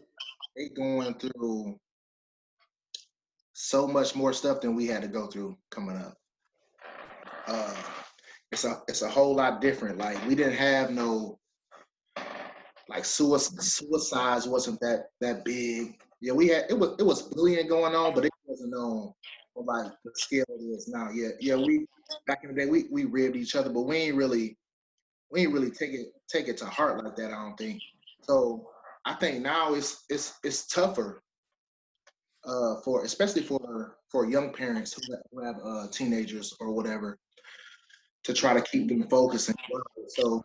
Speaker 3: they going through so much more stuff than we had to go through coming up. Uh, it's a it's a whole lot different. Like we didn't have no like suicide suicides wasn't that that big. Yeah, we had it was it was bullying going on, but it wasn't on like the scale it is now. Yeah, yeah. We back in the day, we we ribbed each other, but we ain't really we ain't really take it take it to heart like that. I don't think. So I think now it's it's it's tougher uh, for especially for for young parents who have, who have uh, teenagers or whatever to try to keep them focused. And so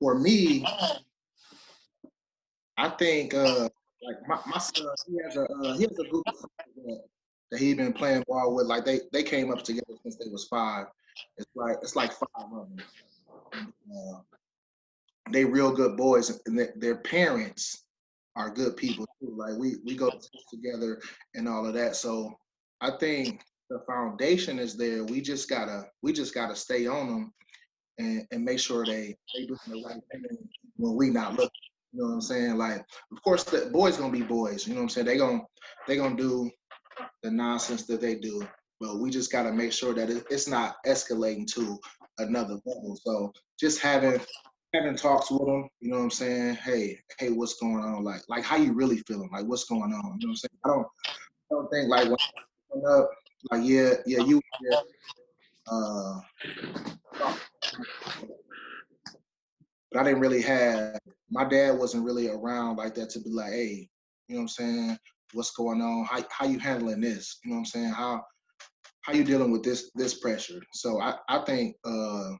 Speaker 3: for me, I think uh, like my, my son, he has a uh, he has a group that, that he been playing ball with. Like they they came up together since they was five. It's like it's like five of them. Uh, they real good boys, and their, their parents are good people too. Like we we go together and all of that. So I think the foundation is there. We just gotta we just gotta stay on them and, and make sure they they the right thing when we not looking. You know what I'm saying? Like, of course, the boys gonna be boys. You know what I'm saying? They gonna they gonna do the nonsense that they do, but we just gotta make sure that it, it's not escalating to another level. So just having having talks with them, you know what I'm saying? Hey, hey, what's going on? Like, like how you really feeling? Like, what's going on? You know what I'm saying? I don't, I don't think like when up, like yeah, yeah, you, yeah, uh, but I didn't really have. My dad wasn't really around like that to be like, hey, you know what I'm saying? What's going on? How how you handling this? You know what I'm saying? How how you dealing with this this pressure? So I I think. uh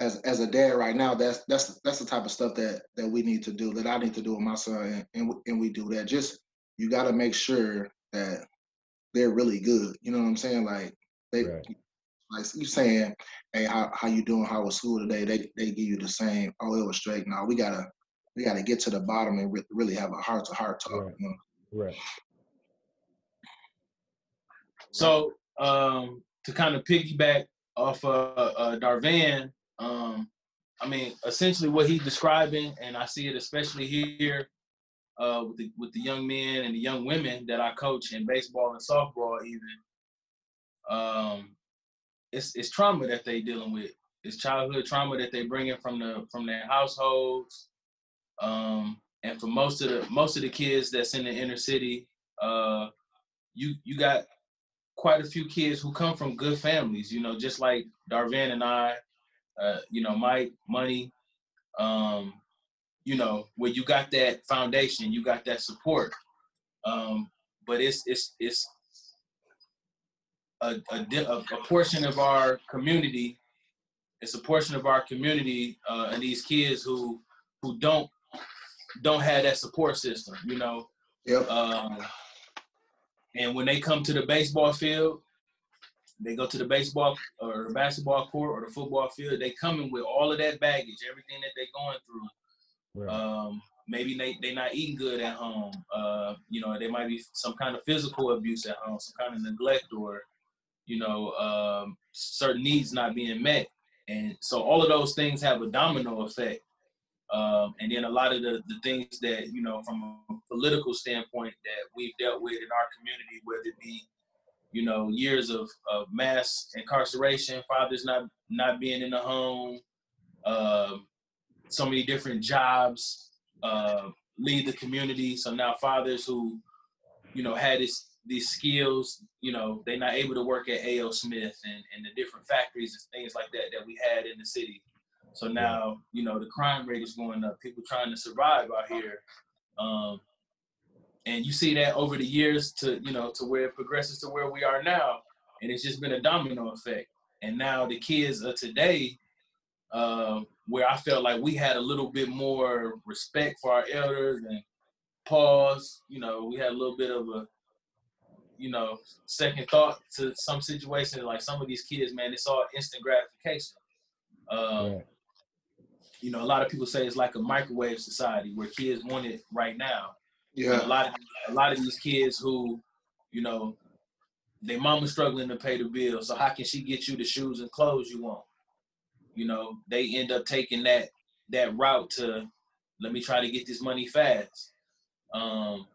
Speaker 3: as as a dad right now, that's that's that's the type of stuff that that we need to do, that I need to do with my son, and and, and we do that. Just you got to make sure that they're really good. You know what I'm saying? Like they, right. like you saying, hey, how how you doing? How was school today? They they give you the same. Oh, it was straight. Now we gotta we gotta get to the bottom and re- really have a heart to heart talk.
Speaker 5: Right.
Speaker 3: You know?
Speaker 5: Right.
Speaker 4: So um, to kind of piggyback off uh, uh, Darvan, um, I mean, essentially what he's describing, and I see it especially here uh, with the with the young men and the young women that I coach in baseball and softball, even. Um, it's it's trauma that they dealing with. It's childhood trauma that they bring in from the from their households. Um, and for most of the most of the kids that's in the inner city, uh, you you got quite a few kids who come from good families. You know, just like Darvan and I uh, you know, Mike, money, um, you know, where you got that foundation, you got that support. Um, but it's it's it's a, a, a, portion of our community. It's a portion of our community uh, and these kids who who don't don't have that support system, you know.
Speaker 3: Yep.
Speaker 4: Um, and when they come to the baseball field, they go to the baseball or the basketball court or the football field. They come in with all of that baggage, everything that they're going through. Right. Um, maybe they they not eating good at home. Uh, you know, there might be some kind of physical abuse at home, some kind of neglect, or you know, um, certain needs not being met. And so all of those things have a domino effect. Um, and then a lot of the, the things that, you know, from a political standpoint that we've dealt with in our community, whether it be you know, years of, of mass incarceration, fathers not not being in the home, uh, so many different jobs, uh, lead the community. So now fathers who, you know, had this, these skills, you know, they're not able to work at A.O. Smith and, and the different factories and things like that that we had in the city. So now, you know, the crime rate is going up. People trying to survive out here. Um, and you see that over the years to you know to where it progresses to where we are now and it's just been a domino effect and now the kids of today uh, where i felt like we had a little bit more respect for our elders and pause you know we had a little bit of a you know second thought to some situations like some of these kids man it's all instant gratification um, right. you know a lot of people say it's like a microwave society where kids want it right now
Speaker 3: yeah.
Speaker 4: a lot of a lot of these kids who, you know, their mama's struggling to pay the bills. So how can she get you the shoes and clothes you want? You know, they end up taking that that route to let me try to get this money fast. Um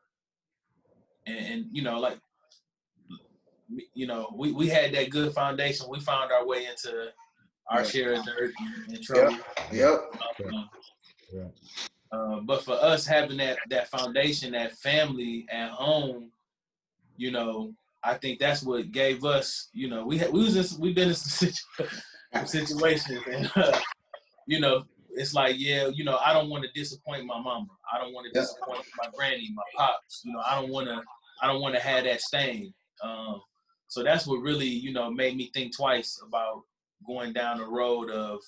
Speaker 4: and, and you know, like you know, we, we had that good foundation. We found our way into our share of dirt and, trouble.
Speaker 3: Yep. yep.
Speaker 4: Um, yeah. Uh, but for us having that that foundation, that family at home, you know, I think that's what gave us, you know, we had we was in, we've been in some, situ- situations, and uh, you know, it's like, yeah, you know, I don't want to disappoint my mama. I don't want to disappoint my granny, my pops. You know, I don't want to, I don't want to have that stain. Um, so that's what really, you know, made me think twice about going down the road of,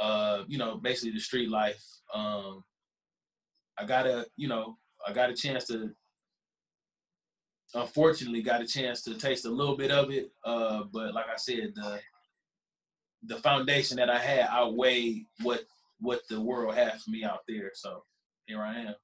Speaker 4: uh, you know, basically the street life. Um, I got a, you know, I got a chance to unfortunately got a chance to taste a little bit of it. Uh, but like I said, the the foundation that I had outweighed what what the world had for me out there. So here I am.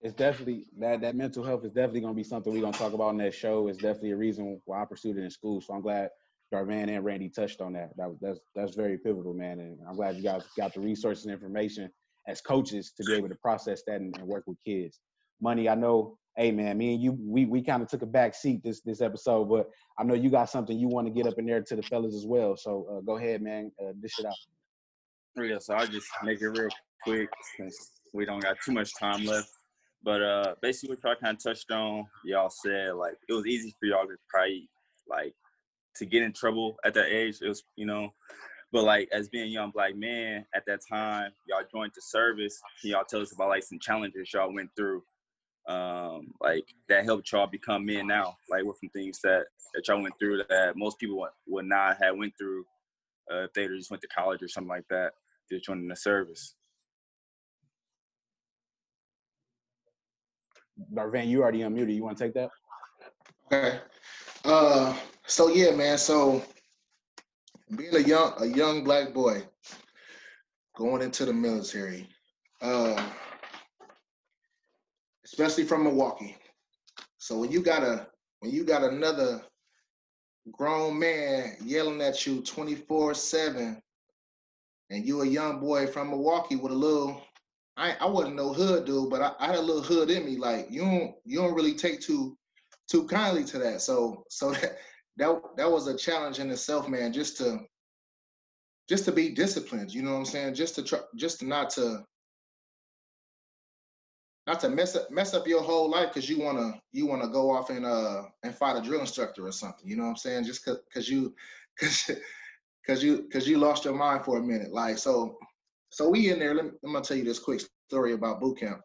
Speaker 2: It's definitely that that mental health is definitely gonna be something we're gonna talk about in that show. It's definitely a reason why I pursued it in school. So I'm glad Darvan and Randy touched on that. That that's that's very pivotal, man. And I'm glad you guys got the resources and information as coaches to be able to process that and, and work with kids. Money, I know hey man, me and you, we we kind of took a back seat this this episode, but I know you got something you want to get up in there to the fellas as well. So uh, go ahead, man, uh, dish it out.
Speaker 7: Yeah, so I'll just make it real quick since we don't got too much time left. But uh, basically, what y'all kind of touched on, y'all said like it was easy for y'all to probably like to get in trouble at that age. It was, you know, but like as being young black men at that time, y'all joined the service. Can y'all tell us about like some challenges y'all went through um, like that helped y'all become men now? Like what some things that that y'all went through that most people would, would not have went through uh, if they just went to college or something like that, just joining the service.
Speaker 2: Darvan, you already unmuted. You want to take that?
Speaker 3: Okay. Uh, so yeah, man. So being a young a young black boy going into the military, uh, especially from Milwaukee. So when you got a when you got another grown man yelling at you 24-7 and you a young boy from Milwaukee with a little I, I wasn't no hood dude, but I, I had a little hood in me. Like you don't you don't really take too too kindly to that. So so that that that was a challenge in itself, man. Just to just to be disciplined, you know what I'm saying? Just to try, just to not to not to mess up mess up your whole life because you wanna you wanna go off and uh and fight a drill instructor or something. You know what I'm saying? Just cause, cause you cause cause you cause you lost your mind for a minute. Like so so we in there. Let me, I'm gonna tell you this quick story about boot camp.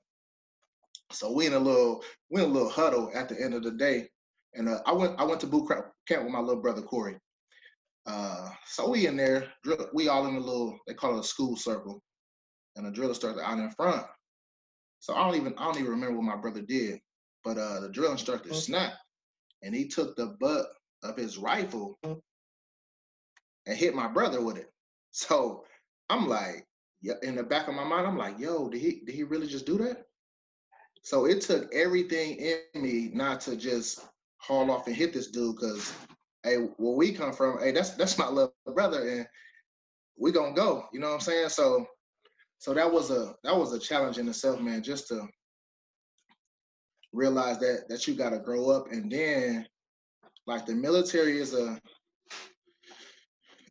Speaker 3: So we in a little we in a little huddle at the end of the day, and uh, I went I went to boot camp with my little brother Corey. Uh, so we in there, we all in a little they call it a school circle, and a drill instructor out in front. So I don't even I don't even remember what my brother did, but uh, the drill instructor mm-hmm. snapped, and he took the butt of his rifle mm. and hit my brother with it. So I'm like, yeah, in the back of my mind, I'm like, yo, did he did he really just do that? So it took everything in me not to just haul off and hit this dude, because hey, where we come from, hey, that's that's my little brother, and we gonna go. You know what I'm saying? So so that was a that was a challenge in itself, man. Just to realize that that you got to grow up, and then like the military is a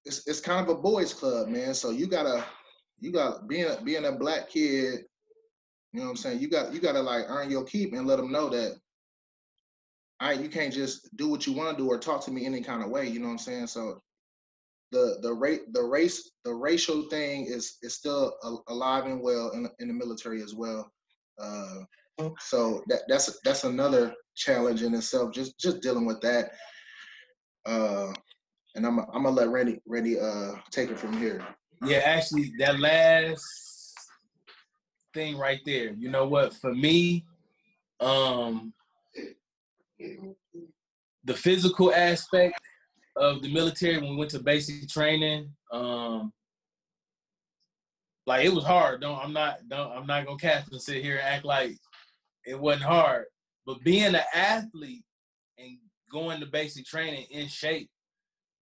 Speaker 3: it's it's kind of a boys club, man. So you gotta you gotta being a, being a black kid. You know what I'm saying? You got you gotta like earn your keep and let them know that I you can't just do what you want to do or talk to me any kind of way. You know what I'm saying? So the the rate the race the racial thing is is still alive and well in, in the military as well. Uh, so that that's that's another challenge in itself. Just just dealing with that. Uh, and I'm I'm gonna let Randy Randy uh take it from here.
Speaker 4: Yeah, actually, that last thing right there. You know what? For me, um, the physical aspect of the military when we went to basic training. Um, like it was hard. Don't I'm not don't I'm not gonna cast and sit here and act like it wasn't hard. But being an athlete and going to basic training in shape,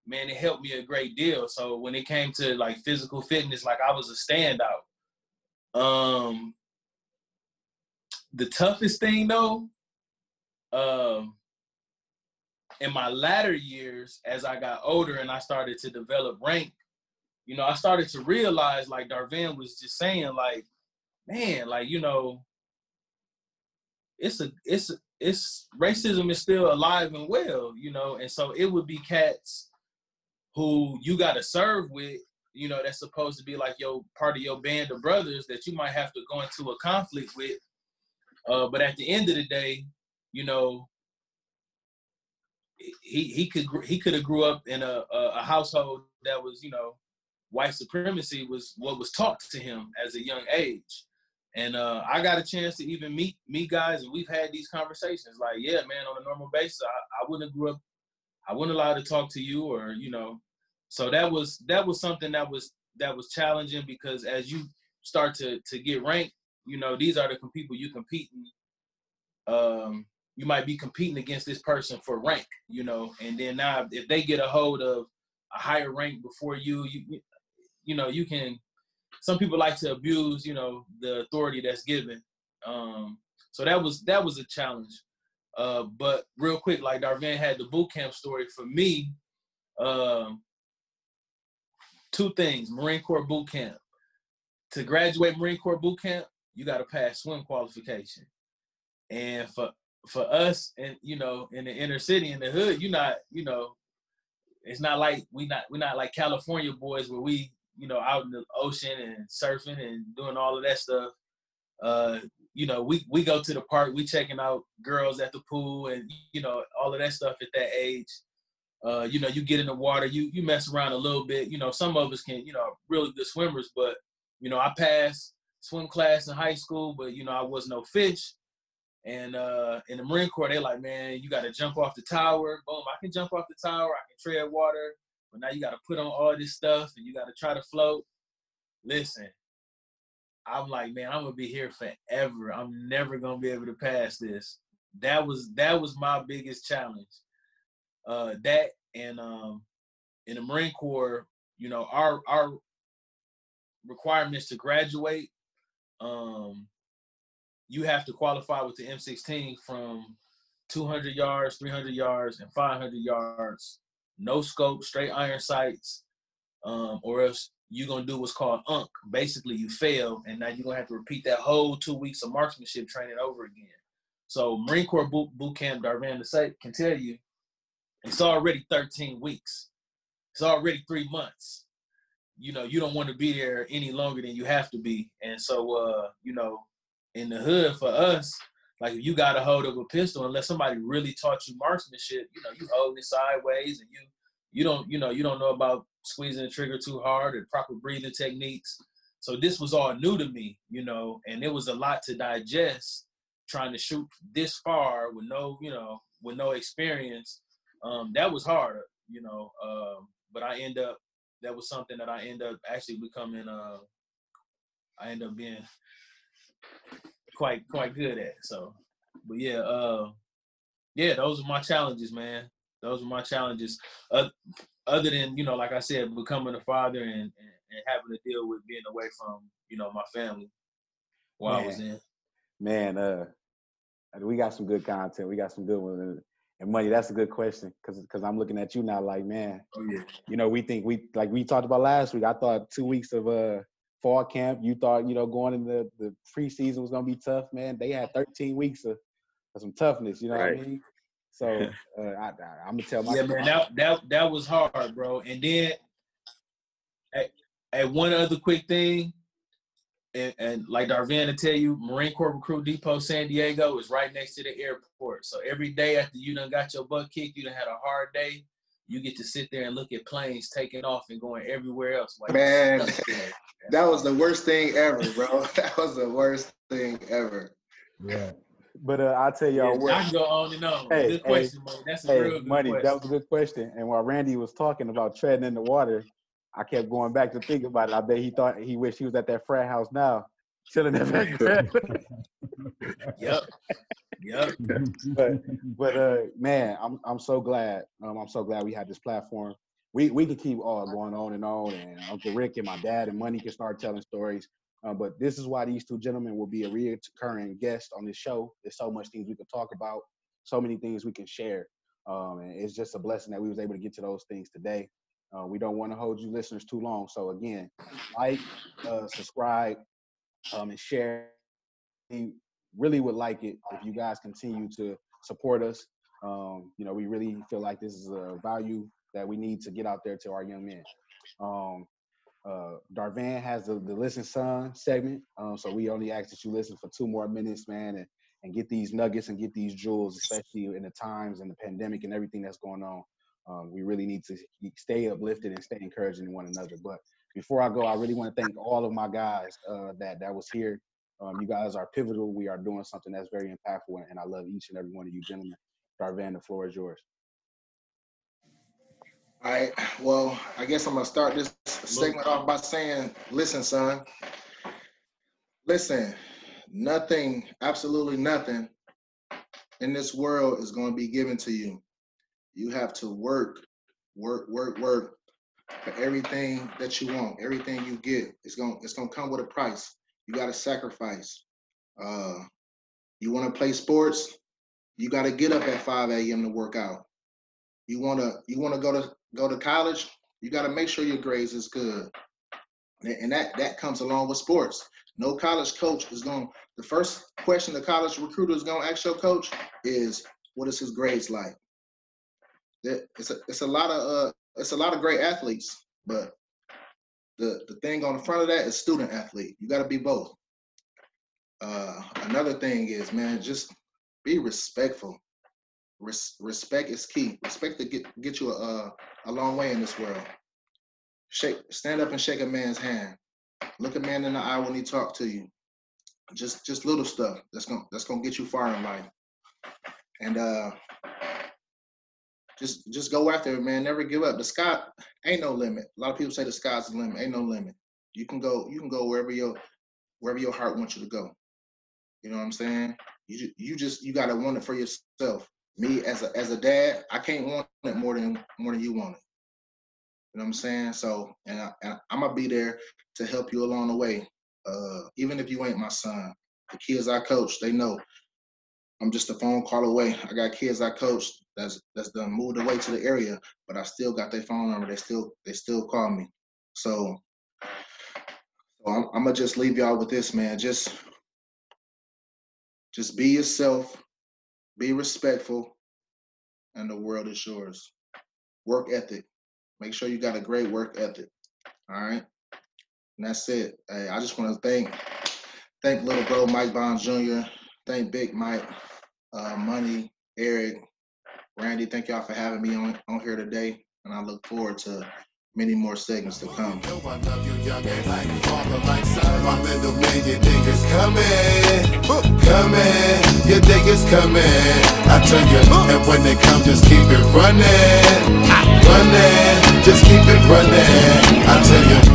Speaker 4: man, it helped me a great deal. So when it came to like physical fitness, like I was a standout. Um the toughest thing though, um, in my latter years, as I got older and I started to develop rank, you know, I started to realize, like Darvan was just saying, like, man, like you know, it's a it's a, it's racism is still alive and well, you know, and so it would be cats who you got to serve with, you know, that's supposed to be like your part of your band of brothers that you might have to go into a conflict with. Uh, but at the end of the day, you know, he he could he could have grew up in a, a household that was you know white supremacy was what was taught to him as a young age and uh, I got a chance to even meet meet guys, and we've had these conversations. Like, yeah, man, on a normal basis, I, I wouldn't have grew up, I wouldn't allow to talk to you, or you know. So that was that was something that was that was challenging because as you start to to get ranked, you know, these are the people you competing. Um, you might be competing against this person for rank, you know, and then now if they get a hold of a higher rank before you, you you know, you can some people like to abuse, you know, the authority that's given. Um, so that was that was a challenge. Uh, but real quick, like Darvan had the boot camp story for me. Um, two things: Marine Corps boot camp. To graduate Marine Corps boot camp, you got to pass swim qualification. And for for us, and you know, in the inner city, in the hood, you're not, you know, it's not like we not we're not like California boys where we you know, out in the ocean and surfing and doing all of that stuff. Uh, you know, we we go to the park, we checking out girls at the pool and you know, all of that stuff at that age. Uh, you know, you get in the water, you you mess around a little bit. You know, some of us can, you know, really good swimmers, but you know, I passed swim class in high school, but you know, I was no fish. And uh, in the Marine Corps, they're like, man, you got to jump off the tower. Boom, I can jump off the tower. I can tread water. But now you got to put on all this stuff and you got to try to float. Listen, I'm like, man, I'm gonna be here forever. I'm never gonna be able to pass this. That was that was my biggest challenge. Uh, that and um, in the Marine Corps, you know, our our requirements to graduate, um, you have to qualify with the M16 from 200 yards, 300 yards, and 500 yards no scope, straight iron sights, um, or else you're gonna do what's called UNC. Basically, you fail, and now you're gonna have to repeat that whole two weeks of marksmanship training over again. So Marine Corps boot, boot camp, Darvan site can tell you, it's already 13 weeks. It's already three months. You know, you don't want to be there any longer than you have to be. And so, uh, you know, in the hood for us, like if you got a hold of a pistol, unless somebody really taught you marksmanship, you know, you hold it sideways and you you don't, you know, you don't know about squeezing the trigger too hard and proper breathing techniques. So this was all new to me, you know, and it was a lot to digest trying to shoot this far with no, you know, with no experience. Um, that was hard, you know. Um, but I end up that was something that I end up actually becoming uh I end up being quite quite good at. So, but yeah, uh, yeah, those are my challenges, man. Those are my challenges. Uh, other than you know, like I said, becoming a father and, and, and having to deal with being away from you know my family while man, I was in.
Speaker 2: Man, uh, we got some good content. We got some good ones. And money, that's a good question because because I'm looking at you now, like man,
Speaker 4: oh, yeah.
Speaker 2: you know, we think we like we talked about last week. I thought two weeks of uh fall camp. You thought, you know, going into the preseason was gonna be tough, man. They had 13 weeks of, of some toughness. You know right. what I mean? So uh, I, am gonna tell my
Speaker 4: yeah, man. That that that was hard, bro. And then, at, at one other quick thing, and, and like Darvan to tell you, Marine Corps Recruit Depot San Diego is right next to the airport. So every day after you done got your butt kicked, you done had a hard day you get to sit there and look at planes taking off and going everywhere else.
Speaker 3: Like, Man, that was the worst thing ever, bro. that was the worst thing ever.
Speaker 2: Yeah. But uh, I'll tell y'all
Speaker 4: yeah,
Speaker 2: what.
Speaker 4: I can go on and on. Hey, good question, hey, That's a
Speaker 2: hey,
Speaker 4: real good
Speaker 2: money.
Speaker 4: Question.
Speaker 2: That was a good question. And while Randy was talking about treading in the water, I kept going back to think about it. I bet he thought he wished he was at that frat house now, chilling at that.
Speaker 4: yep. Yep.
Speaker 2: but but uh man, I'm I'm so glad. Um, I'm so glad we had this platform. We we could keep all going on and on, and Uncle Rick and my dad and Money can start telling stories. Um, but this is why these two gentlemen will be a recurring guest on this show. There's so much things we can talk about, so many things we can share. Um, and it's just a blessing that we was able to get to those things today. Uh, we don't want to hold you listeners too long. So again, like, uh, subscribe, um, and share really would like it if you guys continue to support us. Um, you know, we really feel like this is a value that we need to get out there to our young men. Um, uh, Darvan has the, the Listen Son segment. Um, so we only ask that you listen for two more minutes, man, and, and get these nuggets and get these jewels, especially in the times and the pandemic and everything that's going on. Um, we really need to stay uplifted and stay encouraging one another. But before I go, I really want to thank all of my guys uh, that that was here. Um, you guys are pivotal. We are doing something that's very impactful, and I love each and every one of you gentlemen. Darvan, the floor is yours.
Speaker 3: All right. Well, I guess I'm gonna start this segment off by saying, listen, son. Listen, nothing, absolutely nothing in this world is going to be given to you. You have to work, work, work, work for everything that you want. Everything you get, it's going to it's going to come with a price. You got to sacrifice. Uh, you want to play sports, you got to get up at 5 a.m. to work out. You want to you want to go to go to college, you got to make sure your grades is good. And that that comes along with sports. No college coach is going. The first question the college recruiter is going to ask your coach is, "What is his grades like?" It's a it's a lot of uh it's a lot of great athletes, but the the thing on the front of that is student athlete. You got to be both. Uh, another thing is, man, just be respectful. Res- respect is key. Respect to get get you a a long way in this world. Shake, stand up and shake a man's hand. Look a man in the eye when he talk to you. Just just little stuff that's gonna that's gonna get you far in life. And uh, just just go after it, man. Never give up. The sky ain't no limit. A lot of people say the sky's the limit. Ain't no limit. You can go you can go wherever your wherever your heart wants you to go. You know what I'm saying? You you just you gotta want it for yourself me as a as a dad, I can't want it more than more than you want it. You know what I'm saying? So, and, I, and I'm gonna be there to help you along the way. Uh, even if you ain't my son, the kids I coach, they know I'm just a phone call away. I got kids I coach that's that's done moved away to the area, but I still got their phone number. They still they still call me. So, so I'm, I'm gonna just leave y'all with this, man. Just just be yourself be respectful, and the world is yours. Work ethic. Make sure you got a great work ethic. All right. And that's it. Hey, I just want to thank thank little bro Mike Bond Jr. Thank Big Mike, uh, Money, Eric, Randy. Thank y'all for having me on, on here today. And I look forward to many more segments to come. Know I love you young and like father, like son. My little man, you think it's coming, coming, you think it's coming. I tell you, and when they come, just keep it running, ah. running, just keep it running. I tell you.